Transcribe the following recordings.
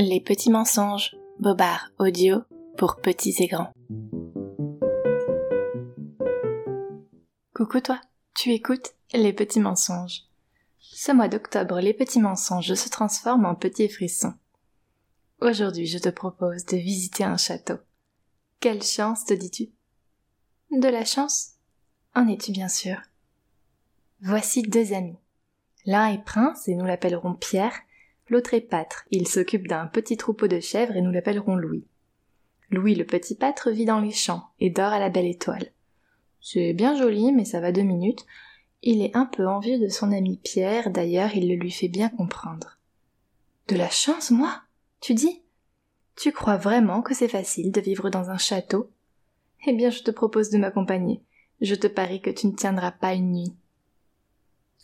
Les petits mensonges, Bobard audio pour petits et grands. Coucou toi, tu écoutes Les petits mensonges. Ce mois d'octobre, les petits mensonges se transforment en petits frissons. Aujourd'hui, je te propose de visiter un château. Quelle chance, te dis-tu? De la chance? En es-tu bien sûr? Voici deux amis. L'un est prince et nous l'appellerons Pierre, l'autre est pâtre, il s'occupe d'un petit troupeau de chèvres et nous l'appellerons Louis. Louis le petit pâtre vit dans les champs et dort à la belle étoile. C'est bien joli, mais ça va deux minutes. Il est un peu envieux de son ami Pierre, d'ailleurs il le lui fait bien comprendre. De la chance, moi? Tu dis? Tu crois vraiment que c'est facile de vivre dans un château? Eh bien je te propose de m'accompagner. Je te parie que tu ne tiendras pas une nuit.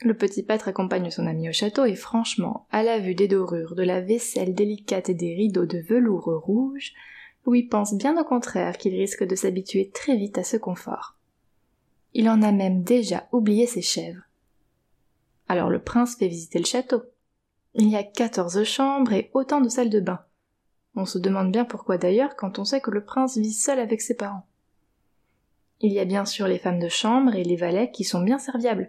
Le petit pâtre accompagne son ami au château et franchement, à la vue des dorures, de la vaisselle délicate et des rideaux de velours rouge, Louis pense bien au contraire qu'il risque de s'habituer très vite à ce confort. Il en a même déjà oublié ses chèvres. Alors le prince fait visiter le château. Il y a quatorze chambres et autant de salles de bain. On se demande bien pourquoi d'ailleurs quand on sait que le prince vit seul avec ses parents. Il y a bien sûr les femmes de chambre et les valets qui sont bien serviables,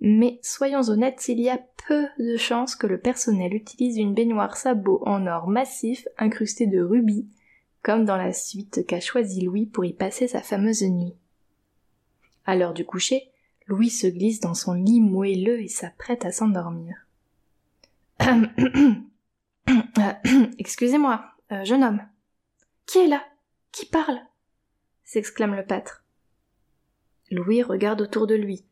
mais soyons honnêtes, il y a peu de chances que le personnel utilise une baignoire sabot en or massif incrusté de rubis, comme dans la suite qu'a choisi Louis pour y passer sa fameuse nuit. À l'heure du coucher, Louis se glisse dans son lit moelleux et s'apprête à s'endormir. Excusez-moi, euh, jeune homme. Qui est là? Qui parle? s'exclame le pâtre. Louis regarde autour de lui.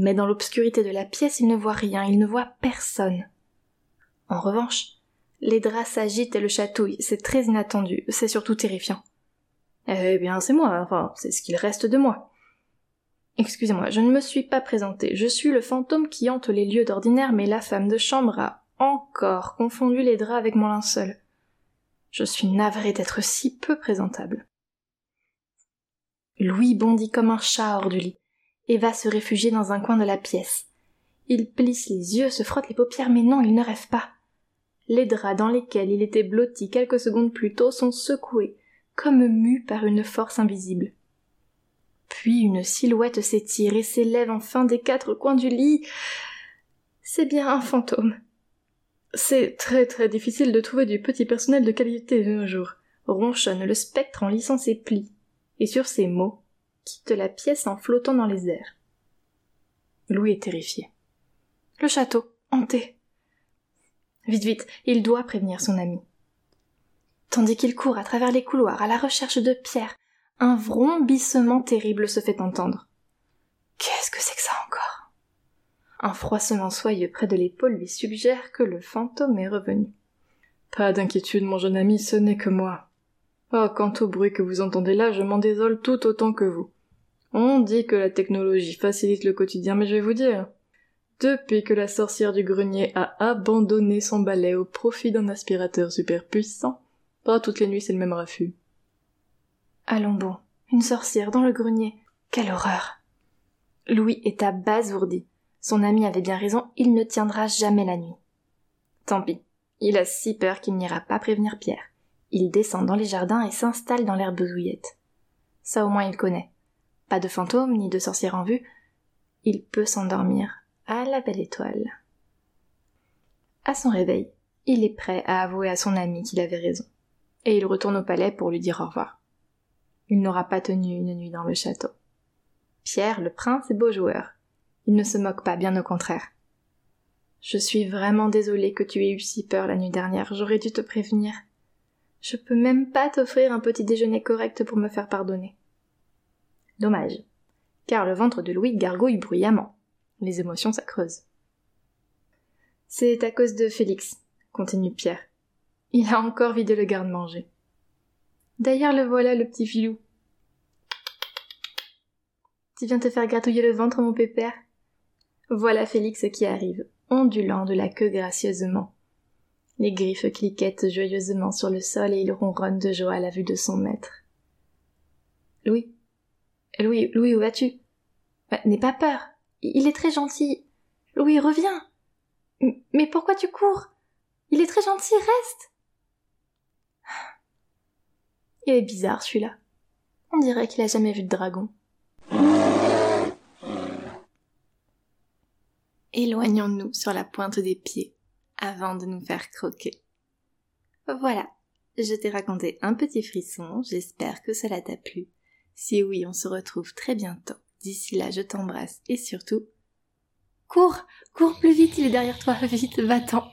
Mais dans l'obscurité de la pièce, il ne voit rien, il ne voit personne. En revanche, les draps s'agitent et le chatouille, c'est très inattendu, c'est surtout terrifiant. Eh bien, c'est moi, c'est ce qu'il reste de moi. Excusez-moi, je ne me suis pas présenté, je suis le fantôme qui hante les lieux d'ordinaire, mais la femme de chambre a encore confondu les draps avec mon linceul. Je suis navré d'être si peu présentable. Louis bondit comme un chat hors du lit et va se réfugier dans un coin de la pièce. Il plisse les yeux, se frotte les paupières, mais non, il ne rêve pas. Les draps dans lesquels il était blotti quelques secondes plus tôt sont secoués, comme mus par une force invisible. Puis une silhouette s'étire et s'élève enfin des quatre coins du lit. C'est bien un fantôme. C'est très très difficile de trouver du petit personnel de qualité de nos jours, ronchonne le spectre en lissant ses plis. Et sur ces mots, quitte la pièce en flottant dans les airs. Louis est terrifié. Le château, hanté. Vite, vite, il doit prévenir son ami. Tandis qu'il court à travers les couloirs à la recherche de Pierre, un vrombissement terrible se fait entendre. Qu'est-ce que c'est que ça encore? Un froissement soyeux près de l'épaule lui suggère que le fantôme est revenu. Pas d'inquiétude, mon jeune ami, ce n'est que moi. Oh, quant au bruit que vous entendez là, je m'en désole tout autant que vous. On dit que la technologie facilite le quotidien, mais je vais vous dire. Depuis que la sorcière du grenier a abandonné son balai au profit d'un aspirateur super puissant, pas toutes les nuits c'est le même raffut. Allons bon, une sorcière dans le grenier, quelle horreur. Louis est abasourdi. Son ami avait bien raison, il ne tiendra jamais la nuit. Tant pis, il a si peur qu'il n'ira pas prévenir Pierre. Il descend dans les jardins et s'installe dans l'herbe zouillette. Ça au moins il connaît. Pas de fantôme ni de sorcière en vue. Il peut s'endormir à la belle étoile. À son réveil, il est prêt à avouer à son ami qu'il avait raison. Et il retourne au palais pour lui dire au revoir. Il n'aura pas tenu une nuit dans le château. Pierre, le prince, est beau joueur. Il ne se moque pas, bien au contraire. Je suis vraiment désolée que tu aies eu si peur la nuit dernière, j'aurais dû te prévenir. Je peux même pas t'offrir un petit déjeuner correct pour me faire pardonner. Dommage. Car le ventre de Louis gargouille bruyamment. Les émotions s'accreusent. C'est à cause de Félix, continue Pierre. Il a encore vidé le garde-manger. D'ailleurs, le voilà, le petit filou. Tu viens te faire gratouiller le ventre, mon pépère? Voilà Félix qui arrive, ondulant de la queue gracieusement. Les griffes cliquettent joyeusement sur le sol et il ronronne de joie à la vue de son maître. Louis, Louis, Louis, où vas-tu? Bah, N'aie pas peur. Il est très gentil. Louis, reviens. Mais pourquoi tu cours? Il est très gentil, reste. Il est bizarre celui-là. On dirait qu'il a jamais vu de dragon. Éloignons-nous sur la pointe des pieds avant de nous faire croquer. Voilà, je t'ai raconté un petit frisson, j'espère que cela t'a plu. Si oui, on se retrouve très bientôt. D'ici là, je t'embrasse et surtout, cours, cours plus vite, il est derrière toi, vite, va-t'en.